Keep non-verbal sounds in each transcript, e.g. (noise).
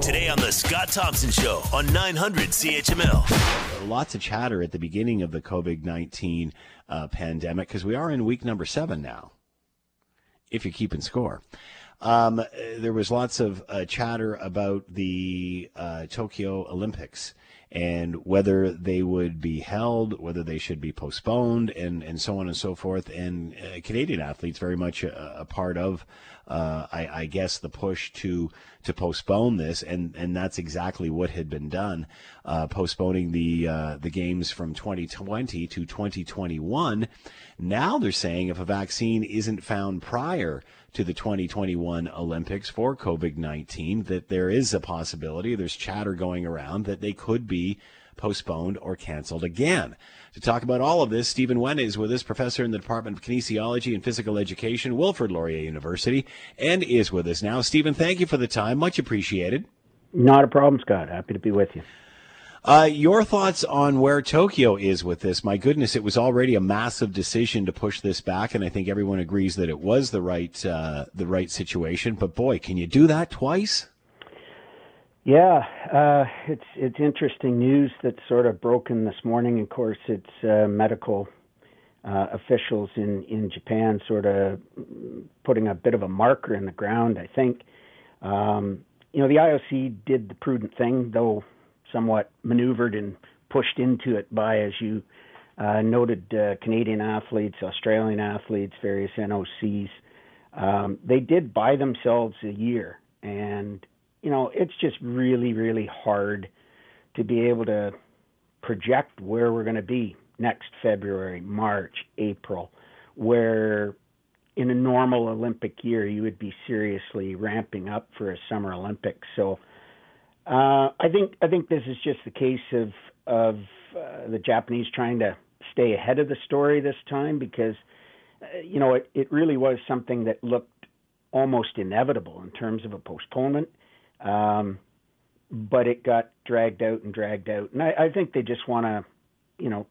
Today on the Scott Thompson Show on 900 CHML. Lots of chatter at the beginning of the COVID 19 uh, pandemic because we are in week number seven now, if you're keeping score. Um, there was lots of uh, chatter about the uh, Tokyo Olympics and whether they would be held, whether they should be postponed, and, and so on and so forth. And uh, Canadian athletes very much a, a part of, uh, I, I, guess, the push to to postpone this, and, and that's exactly what had been done, uh, postponing the uh, the games from 2020 to 2021. Now they're saying if a vaccine isn't found prior to the 2021 Olympics for COVID 19, that there is a possibility, there's chatter going around that they could be postponed or canceled again. To talk about all of this, Stephen Wenn is with us, professor in the Department of Kinesiology and Physical Education, Wilfrid Laurier University, and is with us now. Stephen, thank you for the time. Much appreciated. Not a problem, Scott. Happy to be with you. Uh, your thoughts on where Tokyo is with this? My goodness, it was already a massive decision to push this back, and I think everyone agrees that it was the right uh, the right situation. But boy, can you do that twice? Yeah, uh, it's it's interesting news that's sort of broken this morning. Of course, it's uh, medical uh, officials in in Japan sort of putting a bit of a marker in the ground. I think. Um, you know, the IOC did the prudent thing, though somewhat maneuvered and pushed into it by, as you uh, noted, uh, Canadian athletes, Australian athletes, various NOCs. Um, they did buy themselves a year, and you know it's just really, really hard to be able to project where we're going to be next February, March, April, where in a normal Olympic year you would be seriously ramping up for a Summer Olympics. So uh, I think I think this is just the case of of uh, the Japanese trying to stay ahead of the story this time because uh, you know it it really was something that looked almost inevitable in terms of a postponement, um, but it got dragged out and dragged out, and I, I think they just want to you know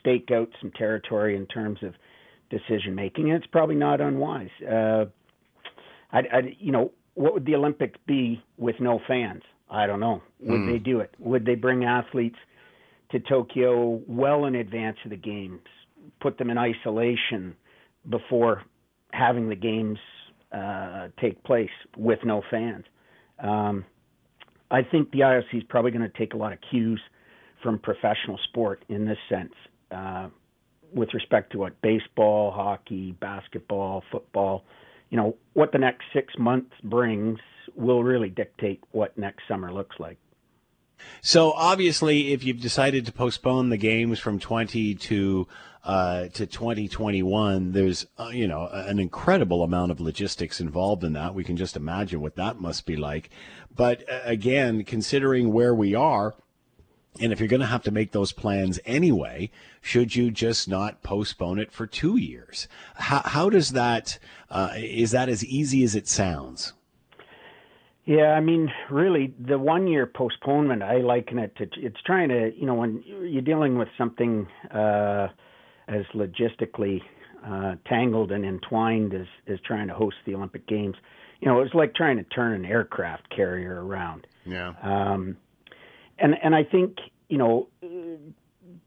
stake out some territory in terms of decision making, and it's probably not unwise. Uh, I, I you know what would the Olympics be with no fans? I don't know. Would mm. they do it? Would they bring athletes to Tokyo well in advance of the games, put them in isolation before having the games uh, take place with no fans? Um, I think the IOC is probably going to take a lot of cues from professional sport in this sense, uh, with respect to what baseball, hockey, basketball, football you know, what the next six months brings will really dictate what next summer looks like. So obviously, if you've decided to postpone the games from 20 to uh, to 2021, there's uh, you know an incredible amount of logistics involved in that. We can just imagine what that must be like. But uh, again, considering where we are, and if you're going to have to make those plans anyway, should you just not postpone it for two years? How, how does that, uh, is that as easy as it sounds? Yeah, I mean, really, the one year postponement, I liken it to, it's trying to, you know, when you're dealing with something uh, as logistically uh, tangled and entwined as, as trying to host the Olympic Games, you know, it's like trying to turn an aircraft carrier around. Yeah. Um, and and I think you know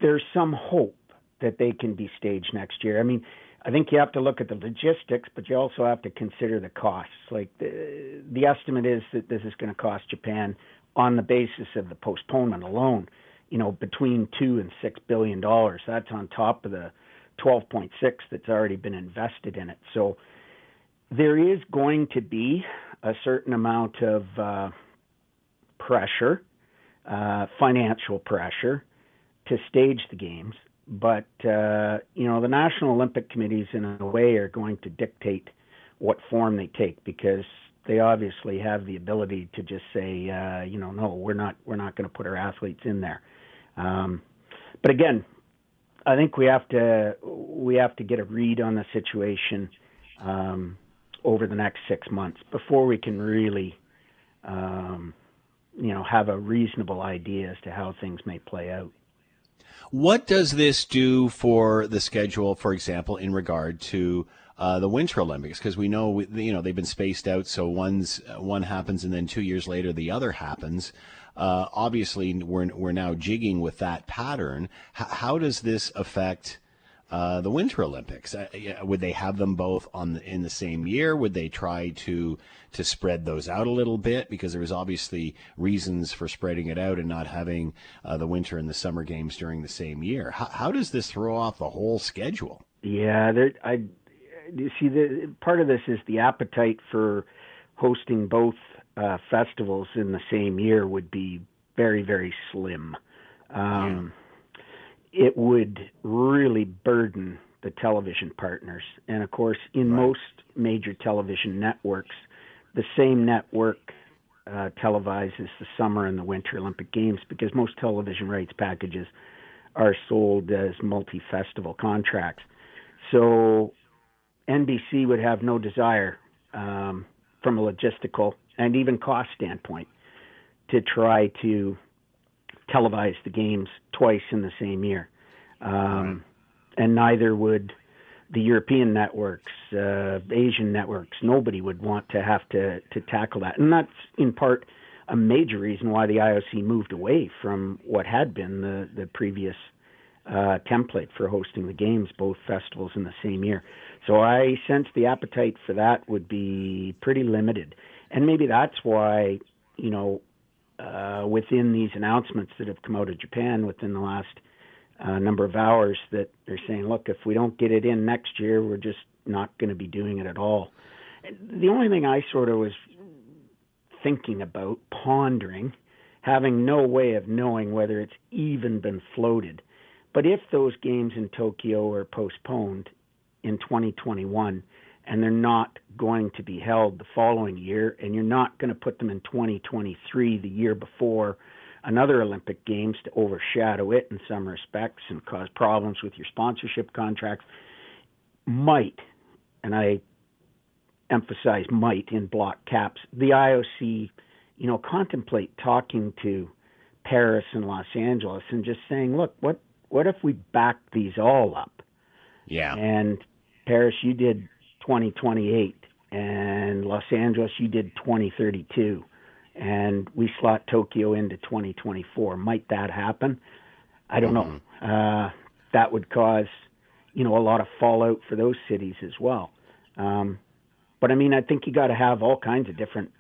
there's some hope that they can be staged next year. I mean, I think you have to look at the logistics, but you also have to consider the costs. Like the the estimate is that this is going to cost Japan on the basis of the postponement alone, you know, between two and six billion dollars. That's on top of the 12.6 that's already been invested in it. So there is going to be a certain amount of uh, pressure uh, financial pressure to stage the games. But uh, you know, the National Olympic Committees, in a way, are going to dictate what form they take because they obviously have the ability to just say, uh, you know, no, we're not, we're not going to put our athletes in there. Um, but again, I think we have to we have to get a read on the situation um, over the next six months before we can really um, you know have a reasonable idea as to how things may play out. What does this do for the schedule, for example, in regard to uh, the Winter Olympics because we know you know they've been spaced out, so one's one happens and then two years later the other happens. Uh, obviously, we're we're now jigging with that pattern. H- how does this affect? Uh, the Winter Olympics. Uh, would they have them both on the, in the same year? Would they try to to spread those out a little bit because there was obviously reasons for spreading it out and not having uh, the winter and the summer games during the same year. How, how does this throw off the whole schedule? Yeah, I you see the part of this is the appetite for hosting both uh, festivals in the same year would be very very slim. Um, yeah. It would really burden the television partners, and of course, in right. most major television networks, the same network uh, televises the summer and the winter Olympic Games because most television rights packages are sold as multi festival contracts. So NBC would have no desire um, from a logistical and even cost standpoint to try to televise the games twice in the same year. Um, right. And neither would the European networks, uh, Asian networks, nobody would want to have to, to tackle that. And that's in part a major reason why the IOC moved away from what had been the, the previous uh, template for hosting the games, both festivals in the same year. So I sense the appetite for that would be pretty limited. And maybe that's why, you know, uh, within these announcements that have come out of Japan within the last – uh, number of hours that they're saying, look, if we don't get it in next year, we're just not going to be doing it at all. The only thing I sort of was thinking about, pondering, having no way of knowing whether it's even been floated, but if those games in Tokyo are postponed in 2021 and they're not going to be held the following year, and you're not going to put them in 2023, the year before another Olympic Games to overshadow it in some respects and cause problems with your sponsorship contracts might, and I emphasize might in block caps, the IOC, you know, contemplate talking to Paris and Los Angeles and just saying, look, what what if we back these all up? Yeah. And Paris, you did 2028, and Los Angeles, you did 2032 and we slot Tokyo into 2024. Might that happen? I don't know. Mm-hmm. Uh, that would cause, you know, a lot of fallout for those cities as well. Um, but I mean, I think you got to have all kinds of different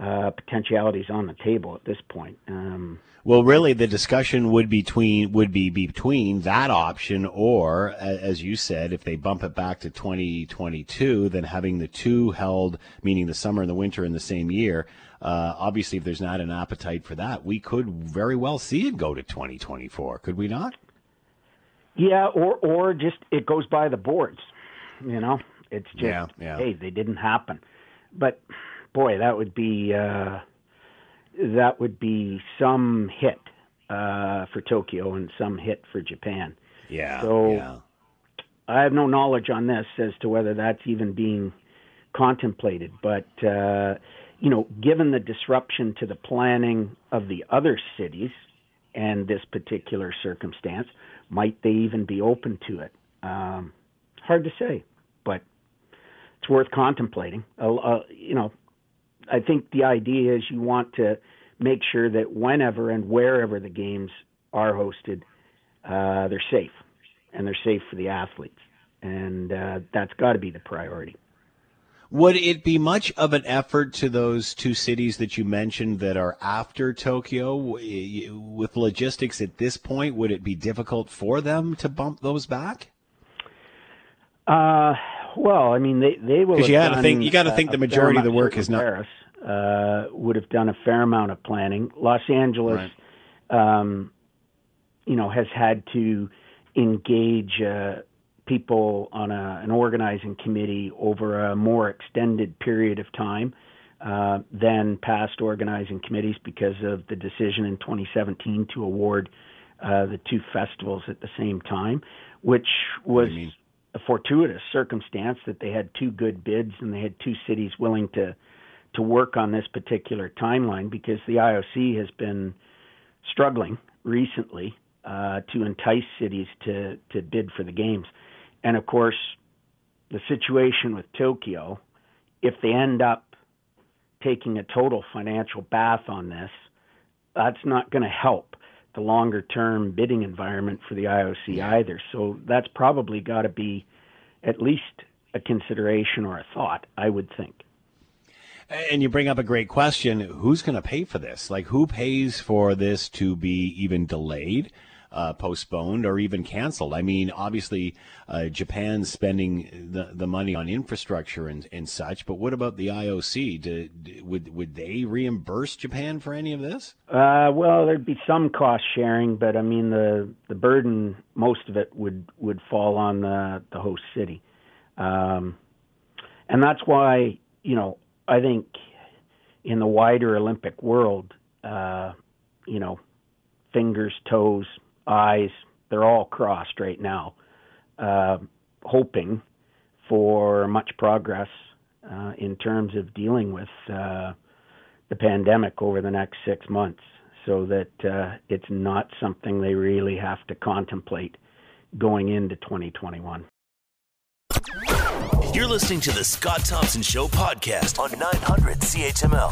uh, potentialities on the table at this point. Um, well, really, the discussion would between would be between that option, or as you said, if they bump it back to 2022, then having the two held, meaning the summer and the winter in the same year. Uh, obviously, if there's not an appetite for that, we could very well see it go to 2024. Could we not? Yeah, or or just it goes by the boards. You know, it's just yeah, yeah. hey, they didn't happen. But boy, that would be uh, that would be some hit uh, for Tokyo and some hit for Japan. Yeah. So yeah. I have no knowledge on this as to whether that's even being contemplated, but uh, you know, given the disruption to the planning of the other cities and this particular circumstance, might they even be open to it? Um, hard to say, but it's worth contemplating. Uh, uh, you know, I think the idea is you want to make sure that whenever and wherever the games are hosted, uh, they're safe and they're safe for the athletes, and uh, that's got to be the priority. Would it be much of an effort to those two cities that you mentioned that are after Tokyo with logistics at this point? Would it be difficult for them to bump those back? Uh, well, I mean, they they will. Because you got to think you got to think the majority of the work is not. Paris uh, would have done a fair amount of planning. Los Angeles, right. um, you know, has had to engage uh, people on a, an organizing committee over a more extended period of time uh, than past organizing committees because of the decision in 2017 to award uh, the two festivals at the same time, which was a fortuitous circumstance that they had two good bids and they had two cities willing to to work on this particular timeline because the IOC has been struggling recently uh, to entice cities to to bid for the games, and of course, the situation with Tokyo, if they end up taking a total financial bath on this, that's not going to help the longer term bidding environment for the IOC either. So that's probably got to be at least a consideration or a thought, I would think. And you bring up a great question. Who's going to pay for this? Like, who pays for this to be even delayed? Uh, postponed or even canceled. I mean, obviously, uh, Japan's spending the, the money on infrastructure and, and such, but what about the IOC? Do, do, would would they reimburse Japan for any of this? Uh, well, there'd be some cost sharing, but I mean, the the burden, most of it would would fall on the the host city, um, and that's why you know I think in the wider Olympic world, uh, you know, fingers, toes, eyes, they're all crossed right now, uh, hoping for much progress uh, in terms of dealing with uh, the pandemic over the next six months so that uh, it's not something they really have to contemplate going into 2021. You're listening to the Scott Thompson Show podcast on 900 CHML.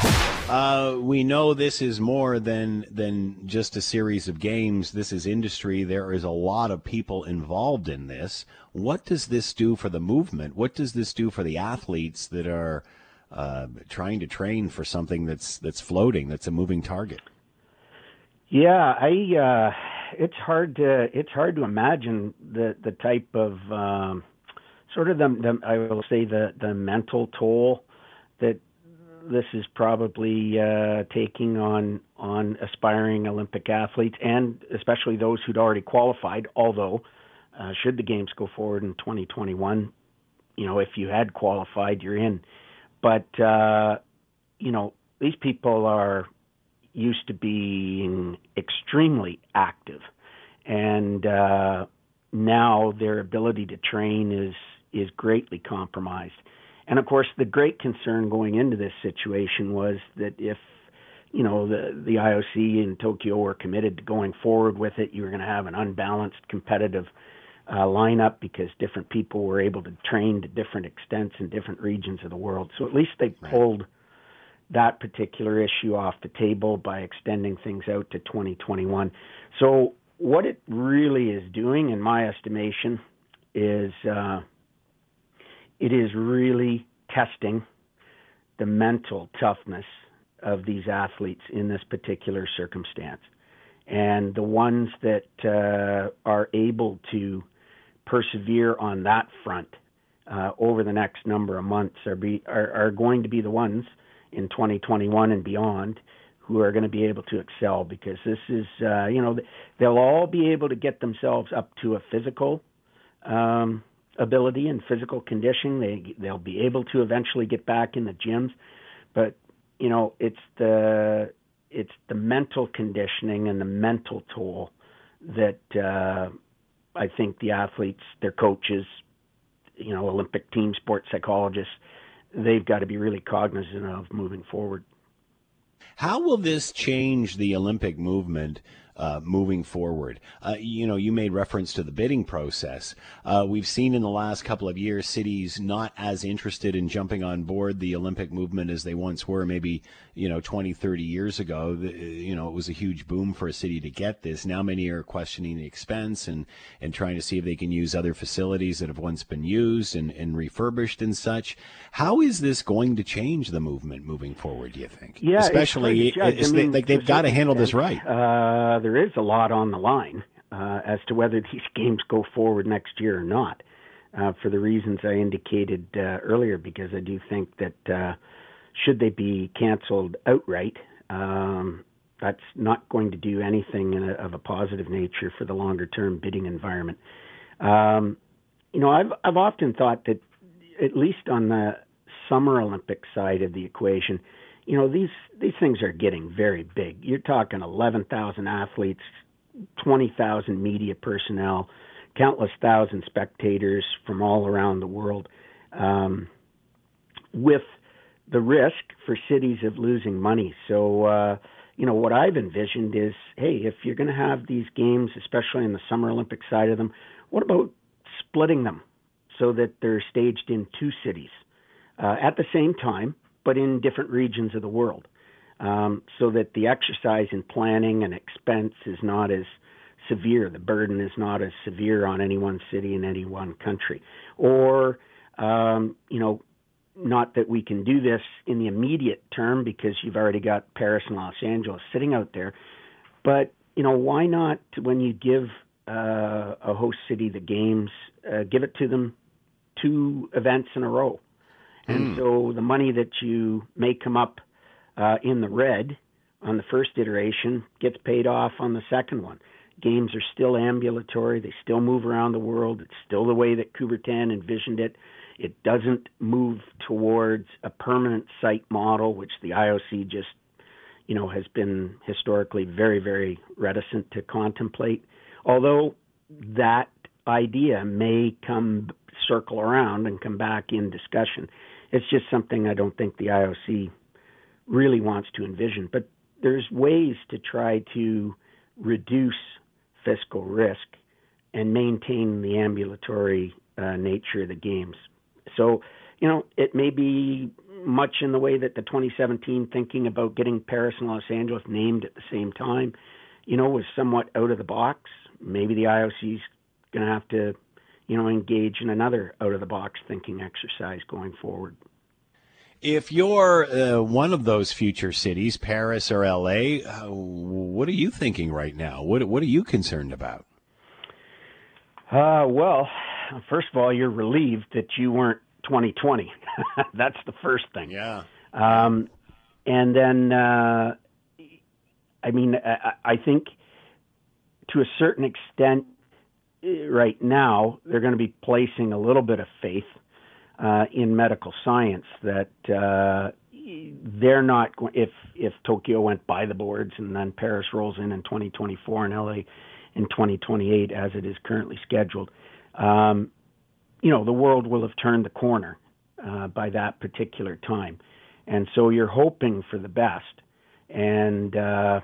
Uh, we know this is more than than just a series of games. This is industry. There is a lot of people involved in this. What does this do for the movement? What does this do for the athletes that are uh, trying to train for something that's that's floating, that's a moving target? Yeah, I. Uh, it's hard to it's hard to imagine the the type of um, sort of the, the I will say the the mental toll that this is probably uh, taking on on aspiring Olympic athletes and especially those who'd already qualified. Although, uh, should the games go forward in 2021, you know, if you had qualified, you're in. But uh, you know, these people are used to being extremely active, and uh, now their ability to train is is greatly compromised. And of course, the great concern going into this situation was that if you know the the IOC in Tokyo were committed to going forward with it, you were going to have an unbalanced competitive uh, lineup because different people were able to train to different extents in different regions of the world. So at least they pulled that particular issue off the table by extending things out to 2021. So what it really is doing, in my estimation, is uh, it is really testing the mental toughness of these athletes in this particular circumstance. And the ones that uh, are able to persevere on that front uh, over the next number of months are, be, are, are going to be the ones in 2021 and beyond who are going to be able to excel because this is, uh, you know, they'll all be able to get themselves up to a physical um, ability and physical conditioning. They they'll be able to eventually get back in the gyms, but you know it's the it's the mental conditioning and the mental toll that uh, I think the athletes, their coaches, you know, Olympic team sports psychologists, they've got to be really cognizant of moving forward. How will this change the Olympic movement? Uh, moving forward. Uh, you know, you made reference to the bidding process. Uh, we've seen in the last couple of years cities not as interested in jumping on board the Olympic movement as they once were, maybe, you know, 20, 30 years ago. The, you know, it was a huge boom for a city to get this. Now many are questioning the expense and, and trying to see if they can use other facilities that have once been used and, and refurbished and such. How is this going to change the movement moving forward, do you think? Yeah, especially I mean, like they've got to handle this right. Uh, there is a lot on the line uh, as to whether these (laughs) games go forward next year or not, uh, for the reasons I indicated uh, earlier. Because I do think that uh, should they be canceled outright, um, that's not going to do anything a, of a positive nature for the longer term bidding environment. Um, you know, I've I've often thought that at least on the Summer Olympic side of the equation, you know these these things are getting very big. You're talking 11,000 athletes, 20,000 media personnel, countless thousand spectators from all around the world, um, with the risk for cities of losing money. So, uh, you know, what I've envisioned is, hey, if you're going to have these games, especially in the Summer Olympic side of them, what about splitting them so that they're staged in two cities uh, at the same time, but in different regions of the world, um, so that the exercise in planning and expense is not as severe. The burden is not as severe on any one city in any one country. Or, um, you know, not that we can do this in the immediate term because you've already got Paris and Los Angeles sitting out there, but you know, why not when you give uh, a host city the games, uh, give it to them two events in a row, and mm. so the money that you may come up uh, in the red on the first iteration gets paid off on the second one games are still ambulatory. They still move around the world. It's still the way that Coubertin envisioned it. It doesn't move towards a permanent site model, which the IOC just, you know, has been historically very, very reticent to contemplate. Although that idea may come circle around and come back in discussion. It's just something I don't think the IOC really wants to envision. But there's ways to try to reduce fiscal risk and maintain the ambulatory uh, nature of the games. So, you know, it may be much in the way that the 2017 thinking about getting Paris and Los Angeles named at the same time, you know, was somewhat out of the box. Maybe the IOC is going to have to, you know, engage in another out of the box thinking exercise going forward. If you're uh, one of those future cities, Paris or LA, uh, what are you thinking right now? What What are you concerned about? Uh, well, first of all, you're relieved that you weren't 2020. (laughs) That's the first thing. Yeah. Um, and then, uh, I mean, I, I think to a certain extent, right now, they're going to be placing a little bit of faith uh, in medical science that uh, they're not going if if Tokyo went by the boards and then Paris rolls in in 2024 and LA in 2028 as it is currently scheduled. Um, you know, the world will have turned the corner uh, by that particular time, and so you're hoping for the best, and uh,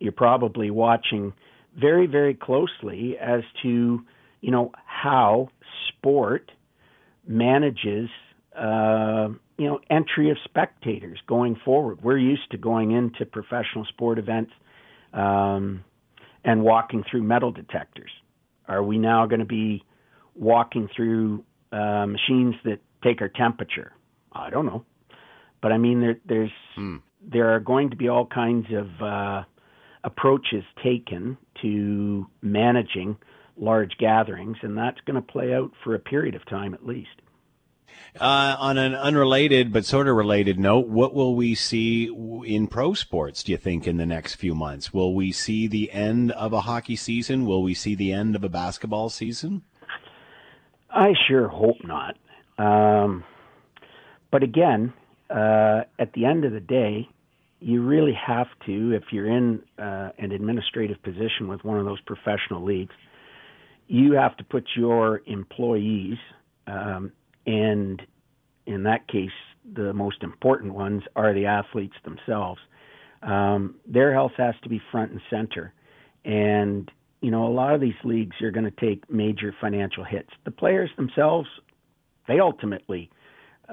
you're probably watching very very closely as to you know how sport manages uh, you know entry of spectators going forward. We're used to going into professional sport events um, and walking through metal detectors. Are we now going to be walking through uh, machines that take our temperature? I don't know, but I mean there, there's hmm. there are going to be all kinds of uh, approaches taken to managing large gatherings, and that's going to play out for a period of time at least. Uh, on an unrelated but sort of related note, what will we see in pro sports, do you think, in the next few months? Will we see the end of a hockey season? Will we see the end of a basketball season? I sure hope not. Um, but again, uh, at the end of the day, you really have to, if you're in uh, an administrative position with one of those professional leagues, you have to put your employees um, and in that case, the most important ones are the athletes themselves. Um, their health has to be front and center. And, you know, a lot of these leagues are going to take major financial hits. The players themselves, they ultimately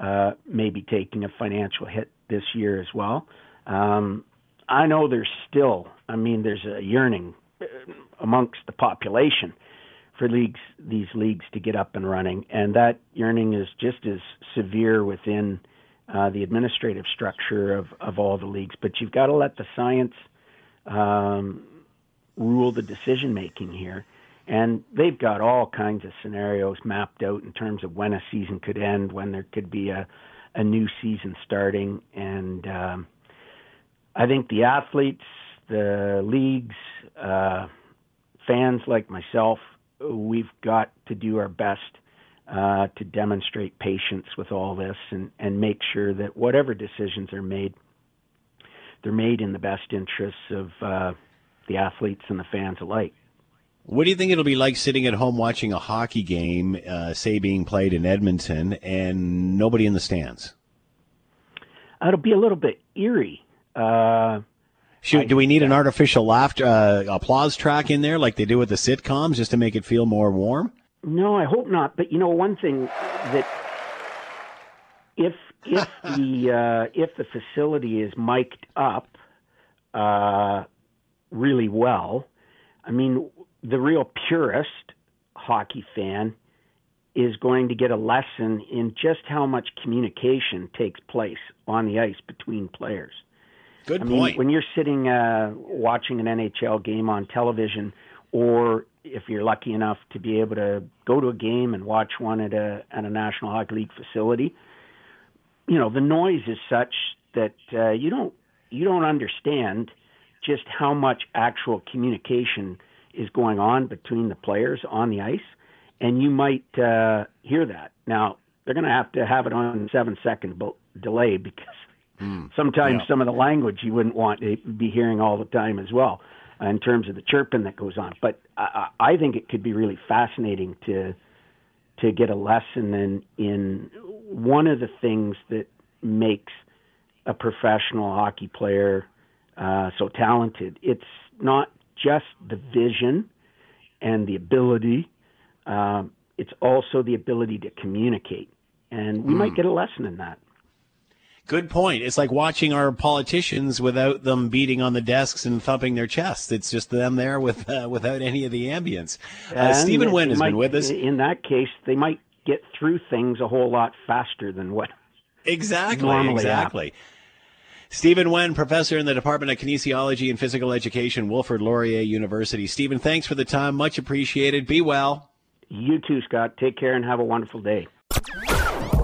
uh, may be taking a financial hit this year as well. Um, I know there's still, I mean, there's a yearning uh, amongst the population for leagues these leagues to get up and running, and that yearning is just as severe within uh, the administrative structure of, of all the leagues. But you've got to let the science um, rule the decision making here. And they've got all kinds of scenarios mapped out in terms of when a season could end, when there could be a, a new season starting. And um, I think the athletes, the leagues, uh, fans like myself we've got to do our best uh, to demonstrate patience with all this and, and make sure that whatever decisions are made, they're made in the best interests of uh, the athletes and the fans alike. What do you think it'll be like sitting at home watching a hockey game, uh, say being played in Edmonton, and nobody in the stands? It'll be a little bit eerie. Uh, do we need an artificial laughter uh, applause track in there like they do with the sitcoms just to make it feel more warm? No, I hope not. But you know, one thing that if if (laughs) the uh, if the facility is mic'd up uh, really well, I mean, the real purist hockey fan is going to get a lesson in just how much communication takes place on the ice between players. Good I point. mean, when you're sitting uh, watching an NHL game on television, or if you're lucky enough to be able to go to a game and watch one at a at a National Hockey League facility, you know the noise is such that uh, you don't you don't understand just how much actual communication is going on between the players on the ice, and you might uh, hear that. Now they're going to have to have it on seven second delay because sometimes Yeah. some of the language you wouldn't want to be hearing all the time as well uh, in terms of the chirping that goes on. But I, I I think it could be really fascinating to to get a lesson in in one of the things that makes a professional hockey player uh, so talented. It's not just the vision and the ability. Um, it's also the ability to communicate, and we might get a lesson in that. Good point. It's like watching our politicians without them beating on the desks and thumping their chests. It's just them there with uh, without any of the ambience. Uh, Stephen Wenn has might- been with us. In that case, they might get through things a whole lot faster than what Exactly. normally exactly. Stephen Wenn, professor in the Department of Kinesiology and Physical Education, Wilfrid Laurier University. Stephen, thanks for the time. Much appreciated. Be well. you too, Scott. Take care and have a wonderful day.